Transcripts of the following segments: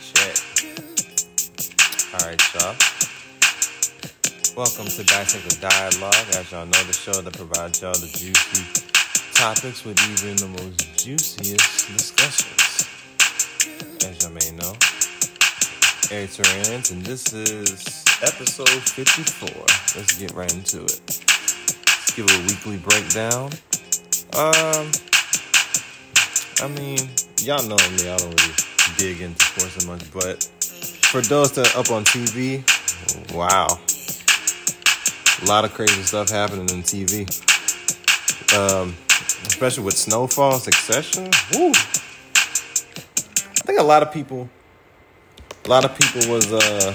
check. Alright, y'all. Welcome to Dissect the Dialogue. As y'all know, the show that provides y'all the juicy topics with even the most juiciest discussions. As y'all may know. Eric Torrance, and this is episode 54. Let's get right into it. Let's give a weekly breakdown. Um, I mean, y'all know me. I don't really dig into sports as much, but for those that up on TV, wow, a lot of crazy stuff happening in TV. Um, especially with snowfall, succession. Woo. I think a lot of people, a lot of people was uh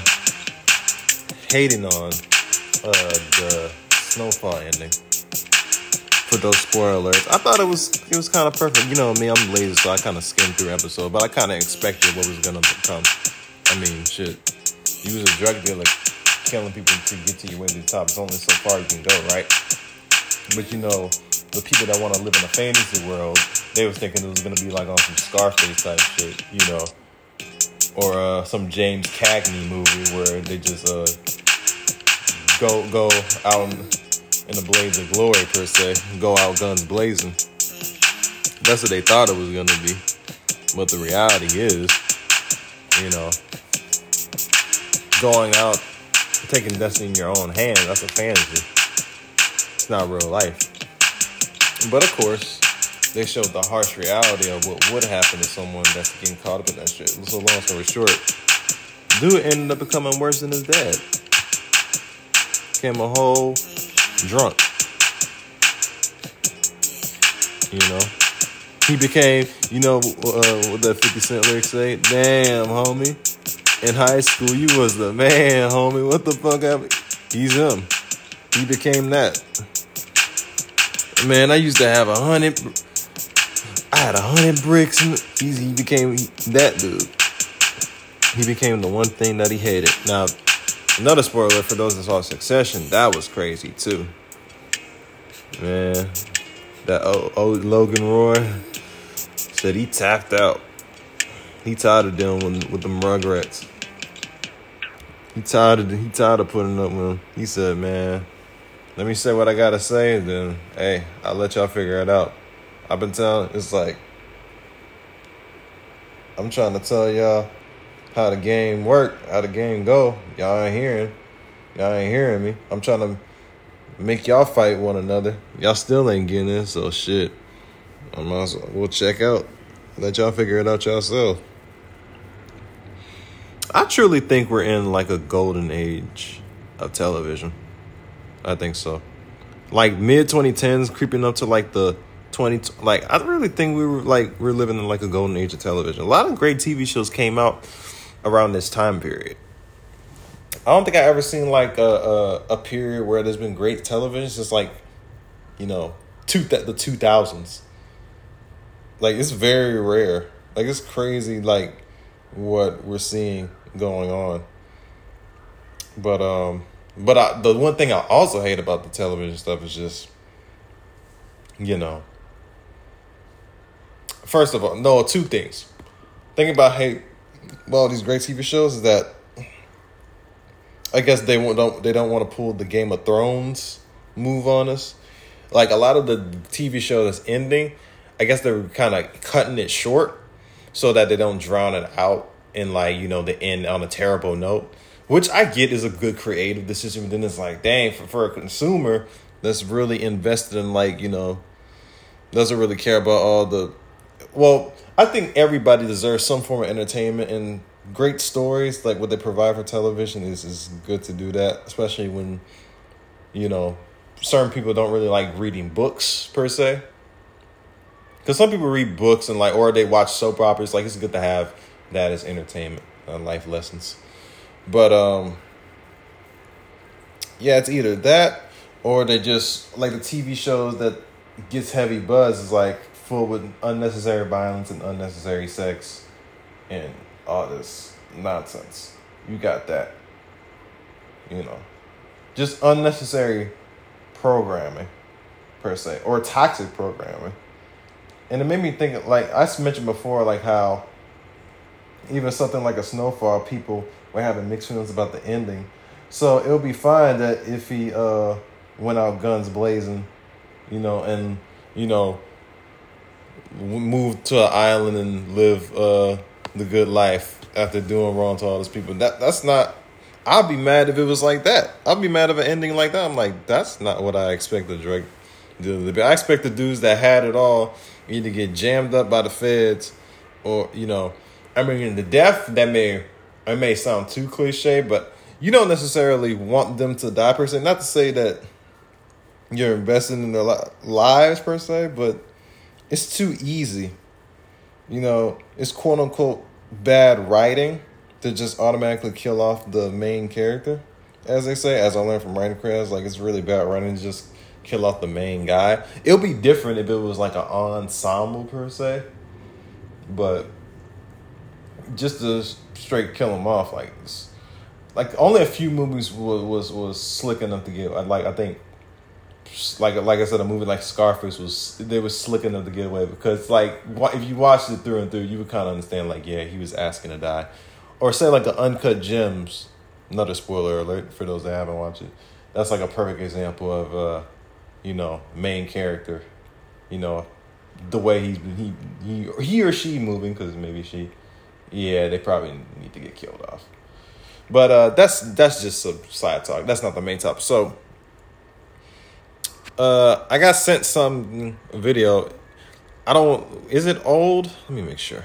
hating on uh the snowfall ending for those spoiler alerts. I thought it was it was kind of perfect. You know me, I'm lazy, so I kind of skimmed through episode, but I kind of expected what was gonna come. I mean, shit, you was a drug dealer, killing people to get to your way to the top. It's only so far you can go, right? But you know, the people that want to live in a fantasy world, they were thinking it was gonna be like on some Scarface type shit, you know, or uh, some James Cagney movie where they just uh go go out. And, in the blaze of glory per se, go out guns blazing. That's what they thought it was gonna be, but the reality is, you know, going out, taking destiny in your own hands. That's a fantasy. It's not real life. But of course, they showed the harsh reality of what would happen to someone that's getting caught up in that shit. So long story short, dude ended up becoming worse than his dad. Became a whole drunk. You know, he became, you know, uh, what that 50 Cent lyric say? Damn, homie. In high school, you was the man, homie. What the fuck happened? He's him. He became that. Man, I used to have a hundred. I had a hundred bricks, and he became that dude. He became the one thing that he hated. Now, another spoiler for those that saw Succession, that was crazy too. Man, that old, old Logan Roy said he tapped out. He tired of dealing with, with them Rugrats. He tired of he tired of putting up with them. He said, "Man, let me say what I gotta say, then hey, I'll let y'all figure it out." I've been telling. It's like I'm trying to tell y'all how the game work, how the game go. Y'all ain't hearing. Y'all ain't hearing me. I'm trying to make y'all fight one another. Y'all still ain't getting it, so shit. I might as well we'll check out. Let y'all figure it out yourself. I truly think we're in like a golden age of television. I think so. Like mid 2010s, creeping up to like the 20. Like I really think we were like we're living in like a golden age of television. A lot of great TV shows came out around this time period. I don't think I ever seen like a a, a period where there's been great television since like, you know, two the two thousands. Like it's very rare. Like it's crazy. Like what we're seeing going on. But um, but I, the one thing I also hate about the television stuff is just, you know. First of all, no, two things. Thing about hate, well, these great TV shows is that I guess they don't they don't want to pull the Game of Thrones move on us. Like a lot of the TV show that's ending, I guess they're kind of cutting it short so that they don't drown it out in like you know the end on a terrible note. Which I get is a good creative decision, but then it's like, dang, for, for a consumer that's really invested in like you know doesn't really care about all the well i think everybody deserves some form of entertainment and great stories like what they provide for television is is good to do that, especially when you know certain people don't really like reading books per se. Because some people read books and like, or they watch soap operas. Like it's good to have that as entertainment, uh, life lessons. But um, yeah, it's either that or they just like the TV shows that gets heavy buzz is like full with unnecessary violence and unnecessary sex and all this nonsense. You got that. You know, just unnecessary programming per se or toxic programming. And it made me think like I mentioned before, like how even something like a snowfall, people were having mixed feelings about the ending. So it would be fine that if he uh went out guns blazing, you know, and you know moved to an island and live uh the good life after doing wrong to all those people. That that's not. I'd be mad if it was like that. I'd be mad if an ending like that. I'm like, that's not what I expected Drake to be. I expect the dudes that had it all either get jammed up by the feds or you know, I mean, the death that may it may sound too cliche, but you don't necessarily want them to die per se. Not to say that you're investing in their lives per se, but it's too easy. You know, it's quote unquote bad writing to just automatically kill off the main character, as they say. As I learned from writing class, like it's really bad writing to just kill off the main guy. It'll be different if it was like an ensemble per se, but just to straight kill him off like like only a few movies was was, was slick enough to get like I think like like I said, a movie like Scarface was they were slick enough to get away because like if you watched it through and through, you would kind of understand like yeah he was asking to die, or say like the Uncut Gems. Another spoiler alert for those that haven't watched it. That's like a perfect example of uh, you know main character, you know, the way he's he he he or she moving because maybe she, yeah they probably need to get killed off. But uh, that's that's just a side talk. That's not the main topic. So uh, I got sent some video. I don't. Is it old? Let me make sure.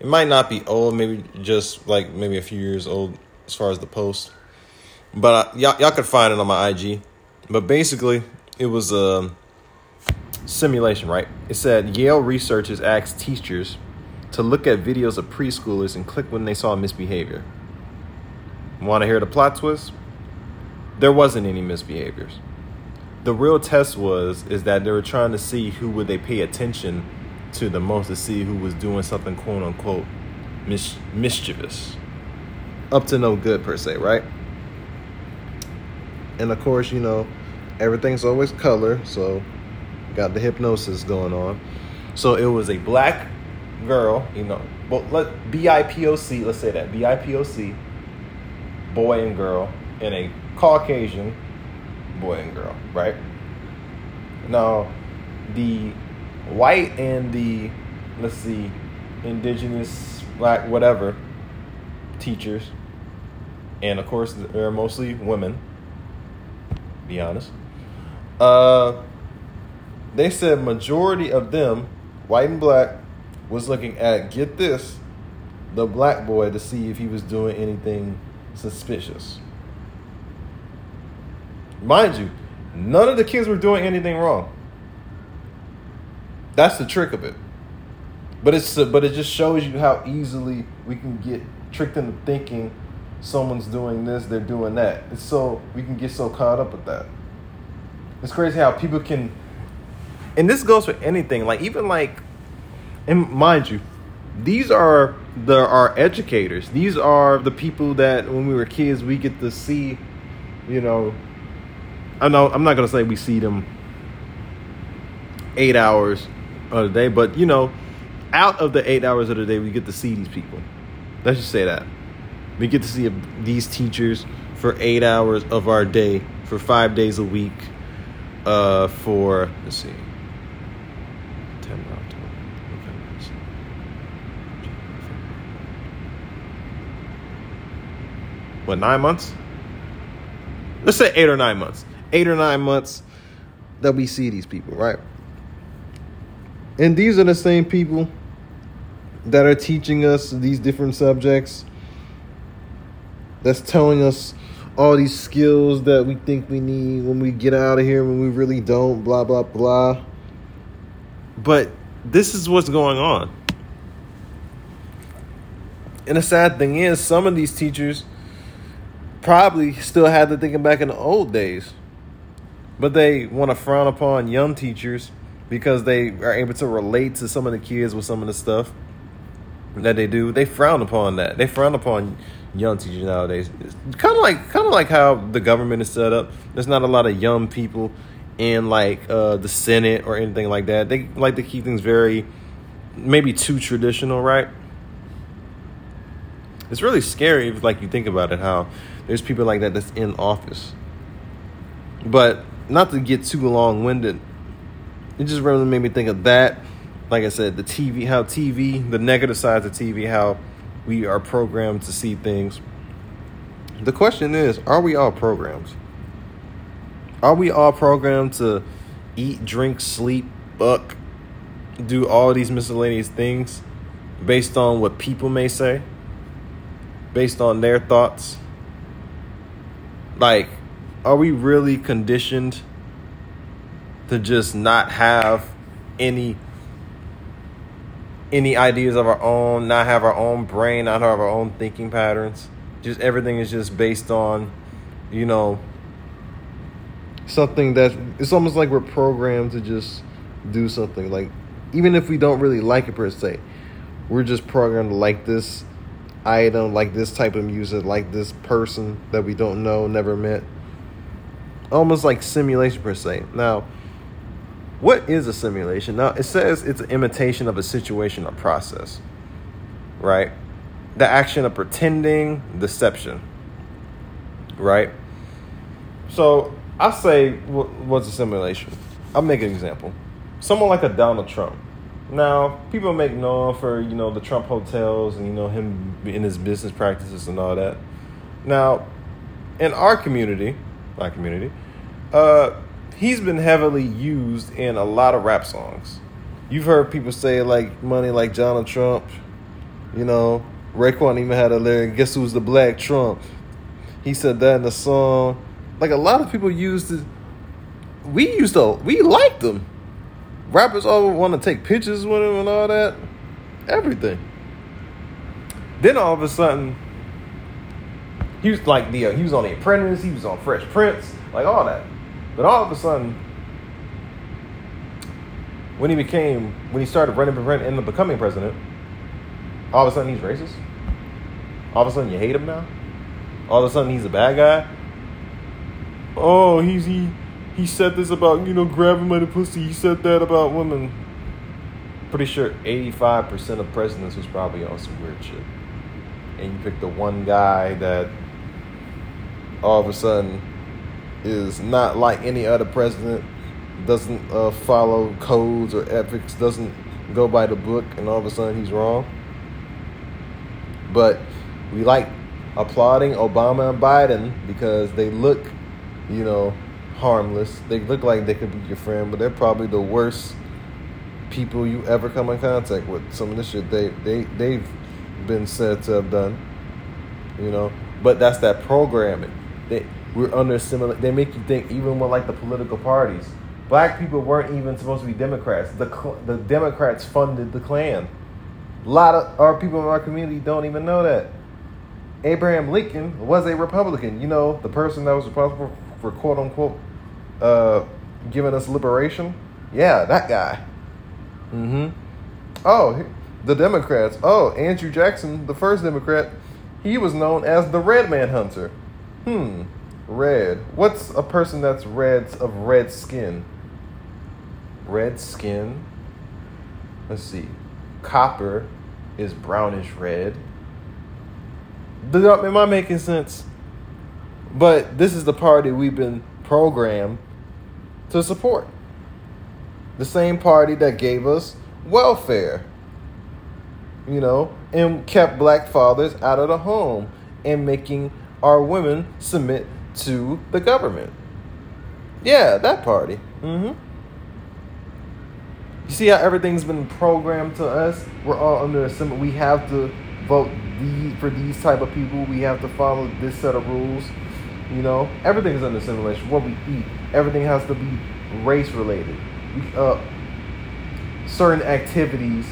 It might not be old. Maybe just like maybe a few years old as far as the post. But uh, y'all y'all could find it on my IG. But basically, it was a simulation, right? It said Yale researchers asked teachers to look at videos of preschoolers and click when they saw misbehavior. Want to hear the plot twist? There wasn't any misbehaviors the real test was is that they were trying to see who would they pay attention to the most to see who was doing something quote unquote mis- mischievous. Up to no good per se right? And of course you know everything's always color so got the hypnosis going on. So it was a black girl you know well let bipoc let's say that bipoc boy and girl and a caucasian boy and girl, right? Now, the white and the let's see, indigenous, black, whatever teachers, and of course they're mostly women. Be honest. Uh, they said majority of them, white and black, was looking at get this, the black boy to see if he was doing anything suspicious. Mind you, none of the kids were doing anything wrong. That's the trick of it. But it's uh, but it just shows you how easily we can get tricked into thinking someone's doing this, they're doing that. It's so we can get so caught up with that. It's crazy how people can and this goes for anything, like even like and mind you, these are the our educators. These are the people that when we were kids we get to see, you know, I know I'm not gonna say we see them eight hours of the day, but you know, out of the eight hours of the day, we get to see these people. Let's just say that we get to see these teachers for eight hours of our day for five days a week. Uh, for let's see, Okay. What nine months? Let's say eight or nine months eight or nine months that we see these people, right? And these are the same people that are teaching us these different subjects that's telling us all these skills that we think we need when we get out of here when we really don't, blah, blah, blah. But this is what's going on. And the sad thing is, some of these teachers probably still had to thinking back in the old days. But they want to frown upon young teachers because they are able to relate to some of the kids with some of the stuff that they do. They frown upon that. They frown upon young teachers nowadays. Kind of like kind of like how the government is set up. There's not a lot of young people in like uh, the Senate or anything like that. They like to keep things very maybe too traditional, right? It's really scary if like you think about it how there's people like that that's in office. But not to get too long winded, it just really made me think of that. Like I said, the TV, how TV, the negative sides of TV, how we are programmed to see things. The question is, are we all programmed? Are we all programmed to eat, drink, sleep, buck, do all these miscellaneous things based on what people may say, based on their thoughts? Like, are we really conditioned to just not have any any ideas of our own, not have our own brain, not have our own thinking patterns. Just everything is just based on, you know, something that it's almost like we're programmed to just do something. Like even if we don't really like it per se, we're just programmed to like this item, like this type of music, like this person that we don't know, never met. Almost like simulation per se. Now, what is a simulation? Now, it says it's an imitation of a situation or process, right? The action of pretending, deception, right? So, I say, what's a simulation? I'll make an example. Someone like a Donald Trump. Now, people make known for, you know, the Trump hotels and, you know, him in his business practices and all that. Now, in our community, my community, uh, he's been heavily used in a lot of rap songs. You've heard people say like money like Donald Trump, you know, Raekwon even had a lyric, guess who's the black Trump? He said that in the song. Like a lot of people used it. We used to we liked them. Rappers all want to take pictures with him and all that. Everything. Then all of a sudden, he was like the uh, he was on The Apprentice, he was on Fresh Prince, like all that. But all of a sudden, when he became, when he started running for president and becoming president, all of a sudden he's racist. All of a sudden you hate him now. All of a sudden he's a bad guy. Oh, he's he he said this about you know grabbing my pussy. He said that about women. Pretty sure eighty five percent of presidents was probably on some weird shit. And you pick the one guy that all of a sudden is not like any other president, doesn't uh, follow codes or ethics, doesn't go by the book, and all of a sudden he's wrong. But we like applauding Obama and Biden because they look, you know, harmless. They look like they could be your friend, but they're probably the worst people you ever come in contact with. Some of the shit they they they've been said to have done, you know. But that's that programming. They we're under similar. They make you think even with like the political parties, black people weren't even supposed to be Democrats. The the Democrats funded the Klan. A lot of our people in our community don't even know that. Abraham Lincoln was a Republican. You know, the person that was responsible for quote unquote uh, giving us liberation. Yeah, that guy. Mm-hmm. Oh, the Democrats. Oh, Andrew Jackson, the first Democrat, he was known as the Red Man Hunter. Hmm. Red. What's a person that's red of red skin? Red skin. Let's see. Copper is brownish red. Am I making sense? But this is the party we've been programmed to support. The same party that gave us welfare, you know, and kept black fathers out of the home and making our women submit to the government. Yeah, that party. Mm-hmm. You see how everything's been programmed to us? We're all under a symbol. We have to vote these for these type of people. We have to follow this set of rules. You know, everything is under simulation. What we eat, everything has to be race related. Uh, certain activities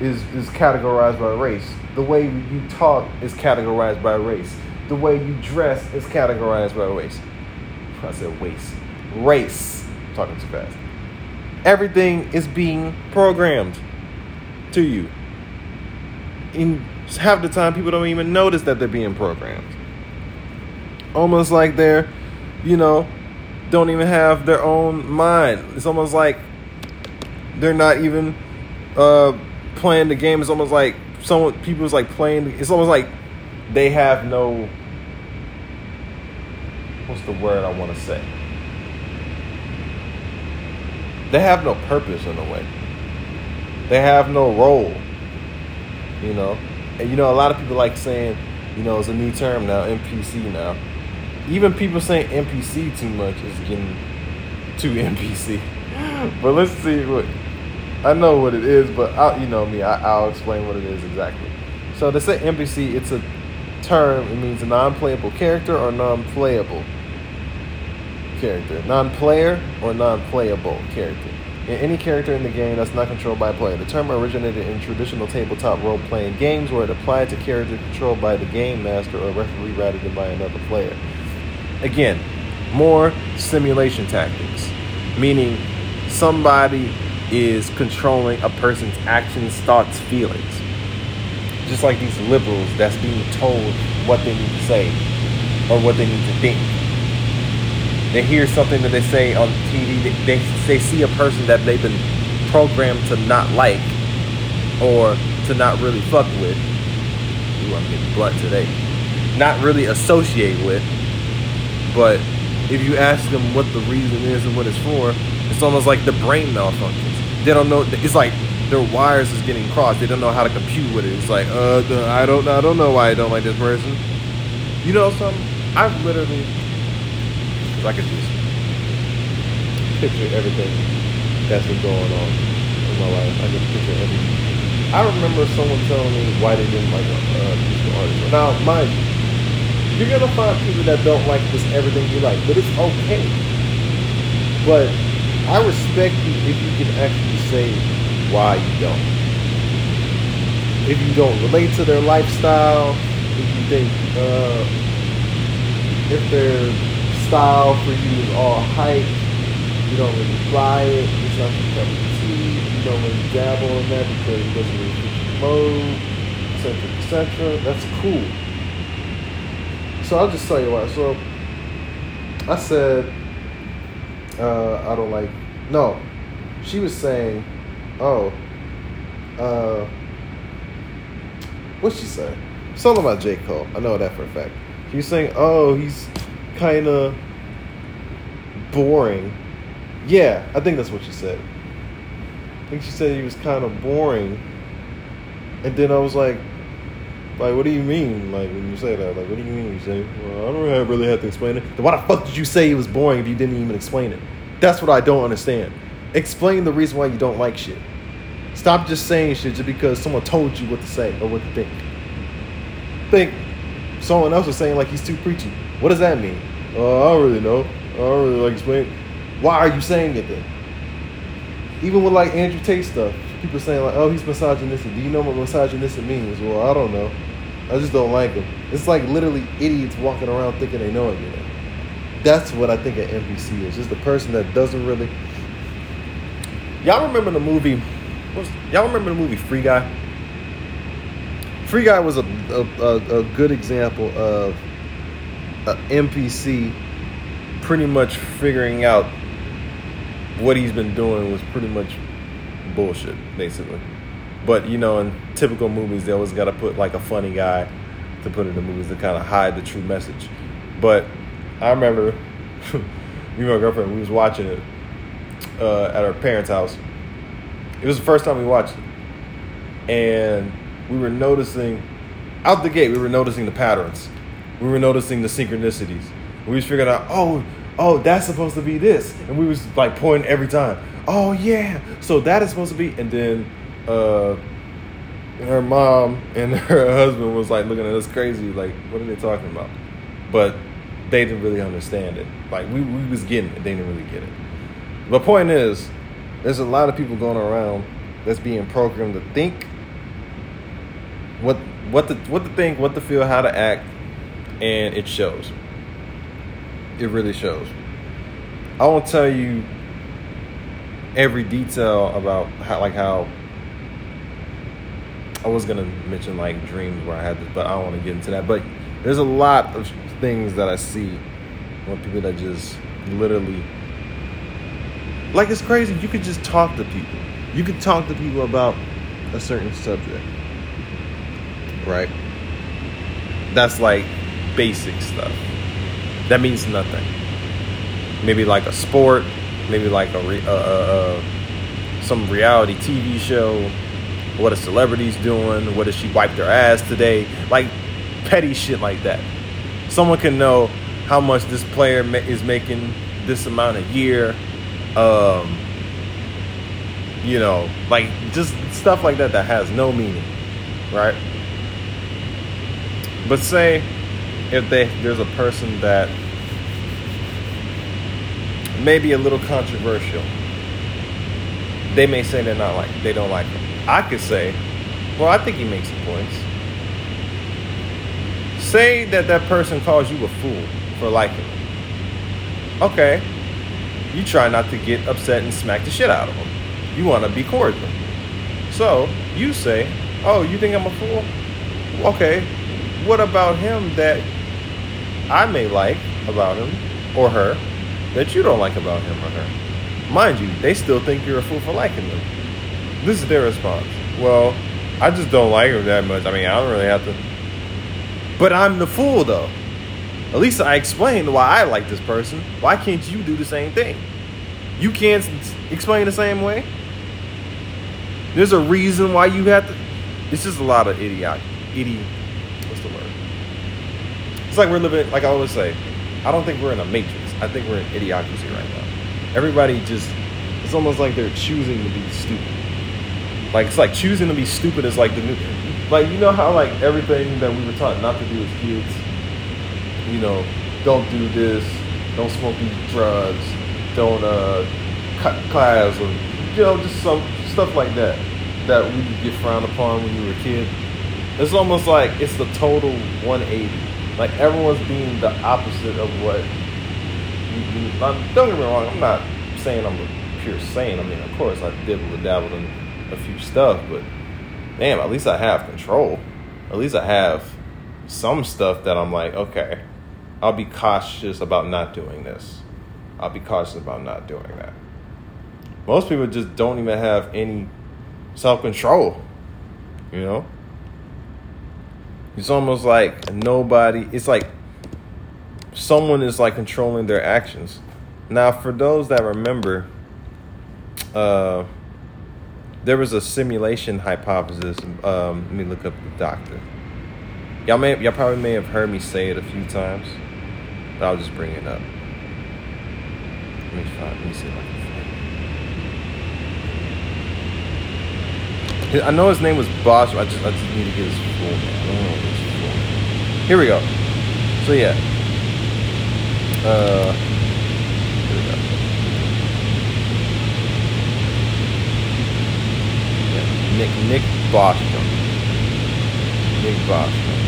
is is categorized by race. The way you talk is categorized by race. The way you dress is categorized by race. I said waste. Race. I'm talking too fast. Everything is being programmed to you. In half the time, people don't even notice that they're being programmed. Almost like they're, you know, don't even have their own mind. It's almost like they're not even uh, playing the game. It's almost like someone people's like playing. It's almost like they have no. What's the word I want to say? They have no purpose in a way. They have no role. You know, and you know a lot of people like saying, you know, it's a new term now, NPC now. Even people saying NPC too much is getting too NPC. but let's see what I know what it is, but i you know me, I, I'll explain what it is exactly. So to say NPC, it's a term. It means a non-playable character or non-playable character, non-player or non-playable character. Any character in the game that's not controlled by a player. The term originated in traditional tabletop role-playing games where it applied to characters controlled by the game master or referee rather than by another player. Again, more simulation tactics, meaning somebody is controlling a person's actions, thoughts, feelings. Just like these liberals that's being told what they need to say or what they need to think. They hear something that they say on TV, they, they, they see a person that they've been programmed to not like or to not really fuck with. Ooh, I'm getting blunt today. Not really associate with. But if you ask them what the reason is and what it's for, it's almost like the brain malfunctions they don't know. It's like their wires is getting crossed. They don't know how to compute with it. It's like, uh, I don't, I don't know why I don't like this person. You know something? I've literally, I could just picture everything that's been going on in my life. I can picture everything. I remember someone telling me why they didn't like uh, musical artists. Now, mind you, you're gonna find people that don't like this everything you like, but it's okay. But I respect you if you can actually say why you don't. If you don't relate to their lifestyle, if you think uh, if their style for you is all hype, you don't really fly it, it's not your cup of tea, you don't really dabble in that because it doesn't really fit your mode, etc., etc. That's cool. So I'll just tell you why. So I said uh, I don't like. No, she was saying, oh, uh, what's she say? Something about J. Cole. I know that for a fact. She was saying, oh, he's kind of boring. Yeah, I think that's what she said. I think she said he was kind of boring. And then I was like, like, what do you mean? Like, when you say that, like, what do you mean? You say, well, I don't really have to explain it. Then why the fuck did you say it was boring if you didn't even explain it? That's what I don't understand. Explain the reason why you don't like shit. Stop just saying shit just because someone told you what to say or what to think. Think someone else was saying like he's too preachy. What does that mean? Uh, I don't really know. I don't really like explain. Why are you saying it then? Even with like Andrew Tate stuff, people saying like, "Oh, he's misogynistic." Do you know what misogynistic means? Well, I don't know. I just don't like him. It's like literally idiots walking around thinking they know know? That's what I think an NPC is. Just the person that doesn't really. Y'all remember the movie? Y'all remember the movie Free Guy? Free Guy was a a, a, a good example of an NPC pretty much figuring out what he's been doing was pretty much bullshit, basically. But you know, in typical movies, they always got to put like a funny guy to put in the movies to kind of hide the true message. But I remember me and my girlfriend, we was watching it uh, at our parents' house. It was the first time we watched it. And we were noticing, out the gate, we were noticing the patterns. We were noticing the synchronicities. We was figuring out, oh, oh, that's supposed to be this. And we was like pointing every time. Oh yeah, so that is supposed to be. And then uh, her mom and her husband was like looking at us crazy, like, what are they talking about? But they didn't really understand it. Like we, we was getting it, they didn't really get it. The point is, there's a lot of people going around that's being programmed to think what what to what to think, what to feel, how to act, and it shows. It really shows. I won't tell you every detail about how like how I was gonna mention like dreams where I had this, but I don't want to get into that. But there's a lot of things that I see when people that just literally like it's crazy. You could just talk to people. You could talk to people about a certain subject, right? That's like basic stuff. That means nothing. Maybe like a sport, maybe like a re- uh, uh, some reality TV show. What a celebrity's doing? What did she wipe their ass today? Like petty shit like that. Someone can know how much this player ma- is making this amount a year. Um, you know, like just stuff like that that has no meaning, right? But say if they there's a person that may be a little controversial, they may say they're not like they don't like him. I could say, well, I think he makes some points. Say that that person calls you a fool for liking. Okay, you try not to get upset and smack the shit out of him. You want to be cordial. So you say, "Oh, you think I'm a fool? Okay, what about him that I may like about him or her that you don't like about him or her?" Mind you, they still think you're a fool for liking them. This is their response. Well, I just don't like him that much. I mean, I don't really have to. But I'm the fool, though. At least I explained why I like this person. Why can't you do the same thing? You can't explain the same way. There's a reason why you have to. It's just a lot of idiot, idi. What's the word? It's like we're living. Like I always say, I don't think we're in a matrix. I think we're in idiocracy right now. Everybody just. It's almost like they're choosing to be stupid. Like it's like choosing to be stupid is like the new. Like you know how like everything that we were taught not to do as kids you know, don't do this, don't smoke these drugs, don't uh, cut class, or you know, just some stuff like that that we would get frowned upon when you were a kid. It's almost like it's the total 180. Like everyone's being the opposite of what. You, you, now, don't get me wrong. I'm not saying I'm a pure saint. I mean, of course, I dibble dabble in a few stuff, but damn, at least I have control. At least I have some stuff that I'm like, okay, I'll be cautious about not doing this. I'll be cautious about not doing that. Most people just don't even have any self control. You know? It's almost like nobody, it's like someone is like controlling their actions. Now, for those that remember, uh, there was a simulation hypothesis. Um, let me look up the doctor. Y'all may, y'all probably may have heard me say it a few times, but I'll just bring it up. Let me find. Let me see if I can find. it. I know his name was Bosch. I just, I just need to get his full name. I don't know his full name. Here we go. So yeah. Uh. Yeah, Nick Nick Bostrom. Nick Bostrom.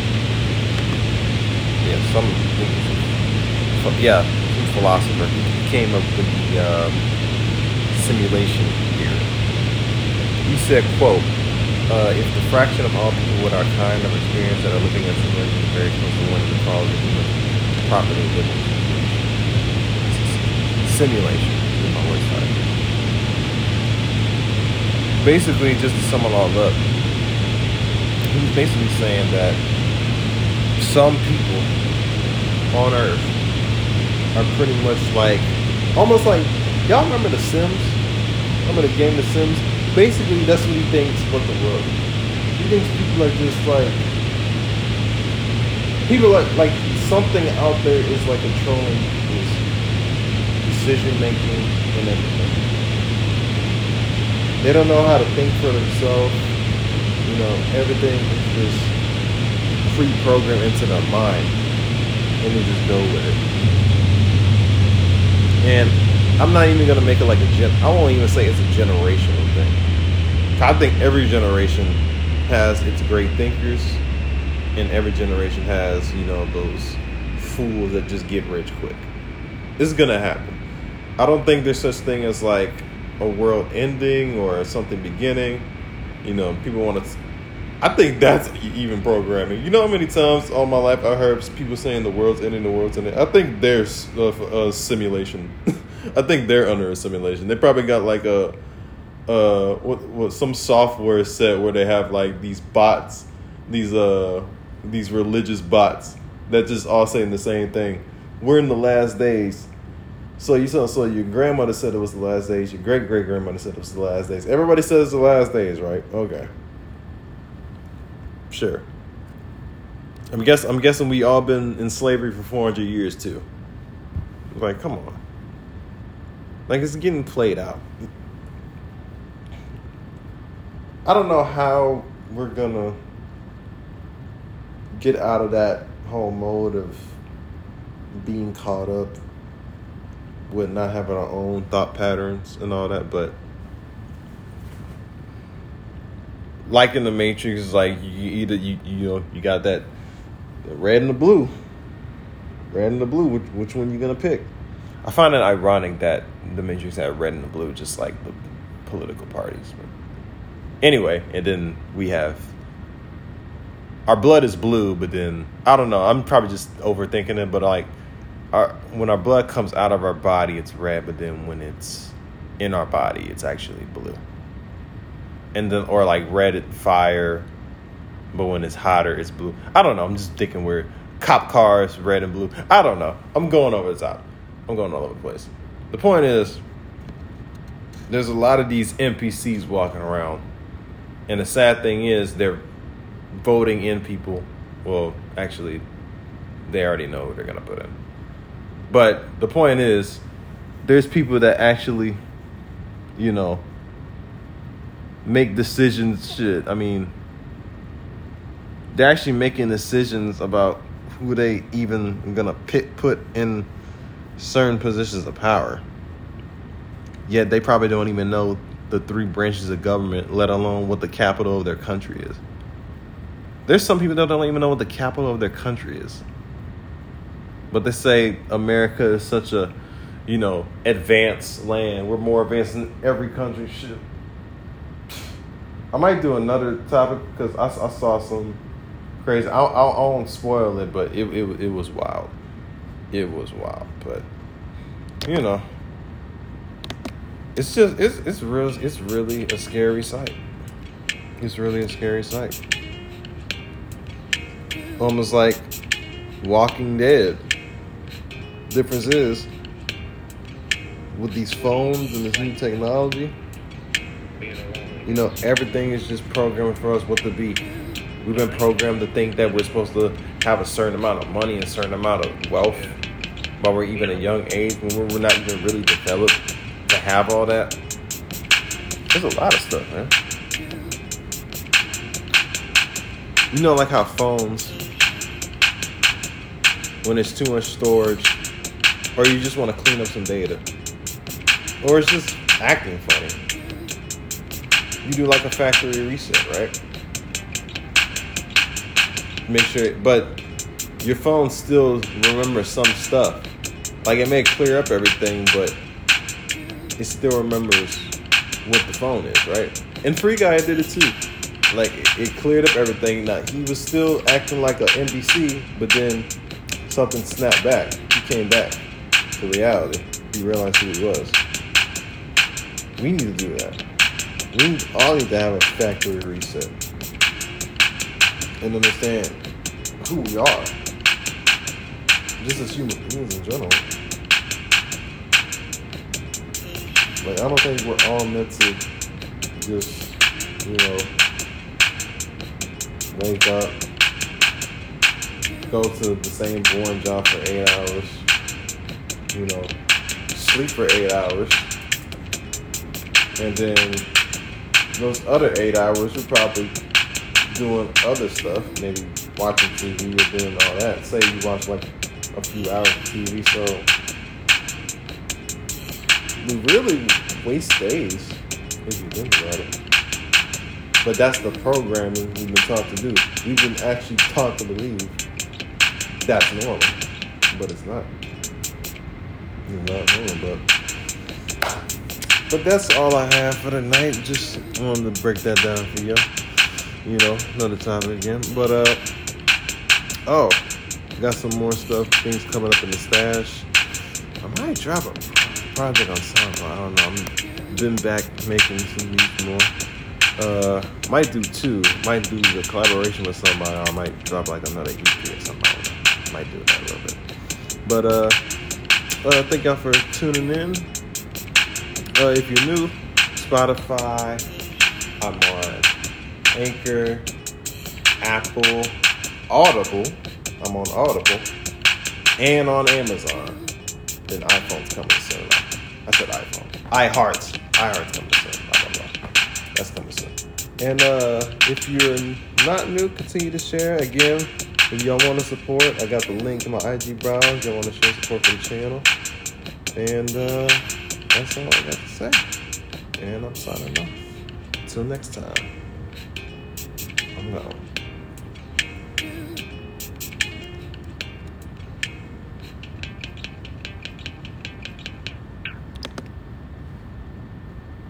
Yeah, some, some yeah, some philosopher. He came up with the um, simulation theory. He said, "quote uh, If the fraction of all people with our kind of experience that are living in simulation is very close to one of the cause of human property living simulation." Is my word. Basically, just to sum it all up, he's basically saying that some people on Earth are pretty much like, almost like, y'all remember The Sims? Remember the game The Sims? Basically, that's what he thinks about the world. He thinks people are just like, people are like, something out there is like controlling his decision making and everything. They don't know how to think for themselves. You know, everything is just pre-programmed into their mind, and they just go with it. And I'm not even gonna make it like a gen. I won't even say it's a generational thing. I think every generation has its great thinkers, and every generation has you know those fools that just get rich quick. Is gonna happen. I don't think there's such thing as like a world ending or something beginning. You know, people want to. I think that's even programming. You know how many times all my life I heard people saying the world's ending, the world's ending. I think there's a, a simulation. I think they're under a simulation. They probably got like a, uh, what, what some software set where they have like these bots, these uh, these religious bots that just all saying the same thing. We're in the last days. So you saw, so your grandmother said it was the last days. Your great great grandmother said it was the last days. Everybody says the last days, right? Okay. Sure. I'm guess I'm guessing we all been in slavery for 400 years too. Like, come on. Like it's getting played out. I don't know how we're gonna get out of that whole mode of being caught up with not having our own thought patterns and all that, but like in the Matrix, like you either you you know you got that red and the blue, red and the blue. Which, which one you gonna pick? I find it ironic that the Matrix had red and the blue, just like the political parties. But anyway, and then we have our blood is blue, but then I don't know. I'm probably just overthinking it, but like our when our blood comes out of our body, it's red, but then when it's in our body, it's actually blue. And then or like red fire, but when it's hotter, it's blue. I don't know. I'm just thinking weird. Cop cars, red and blue. I don't know. I'm going over the top. I'm going all over the place. The point is, there's a lot of these NPCs walking around, and the sad thing is they're voting in people. Well, actually, they already know who they're gonna put in. But the point is, there's people that actually, you know, make decisions. Shit, I mean, they're actually making decisions about who they even gonna pit, put in certain positions of power. Yet they probably don't even know the three branches of government, let alone what the capital of their country is. There's some people that don't even know what the capital of their country is. But they say America is such a, you know, advanced land. We're more advanced than every country. Shit. I might do another topic because I, I saw some crazy. I, I, I won't spoil it, but it, it it was wild. It was wild, but you know, it's just it's it's real. It's really a scary sight. It's really a scary sight. Almost like Walking Dead. Difference is with these phones and this new technology, you know, everything is just programmed for us what to be. We've been programmed to think that we're supposed to have a certain amount of money and a certain amount of wealth while we're even a young age when we're not even really developed to have all that. There's a lot of stuff, man. You know, like how phones, when it's too much storage, or you just want to clean up some data, or it's just acting funny. You do like a factory reset, right? Make sure, but your phone still remembers some stuff. Like it may clear up everything, but it still remembers what the phone is, right? And Free Guy did it too. Like it, it cleared up everything. Now he was still acting like a NPC, but then something snapped back. He came back to reality. He realized who he was. We need to do that. We all need to have a factory reset and understand who we are, just as human beings in general. Like I don't think we're all meant to just, you know, wake up, go to the same boring job for eight hours, you know, sleep for eight hours, and then those other eight hours you're probably doing other stuff, maybe watching TV or doing all that. Say you watch like a few hours of TV, so we really waste days if you think about it. But that's the programming we've been taught to do. We've been actually taught to believe that's normal, but it's not. It's not normal, but but that's all I have for tonight. Just wanted to break that down for you. You know, another topic again. But uh oh, got some more stuff, things coming up in the stash. I might drop a project on SoundCloud. I don't know. I'm been back making some beats more. Uh, might do two. Might do the collaboration with somebody. I might drop like another EP or something. Might do that a little bit. But uh, uh, thank y'all for tuning in. Uh, if you're new, Spotify, I'm on Anchor, Apple, Audible. I'm on Audible, and on Amazon. Then iPhone's coming. I said iPhone. iHeart. iHeart's coming soon. Blah, blah, blah. That's coming soon. And uh, if you're not new, continue to share. Again, if y'all want to support, I got the link in my IG browse. Y'all want to show support for the channel. And uh, that's all I got to say. And I'm signing off. Until next time, I'm gone.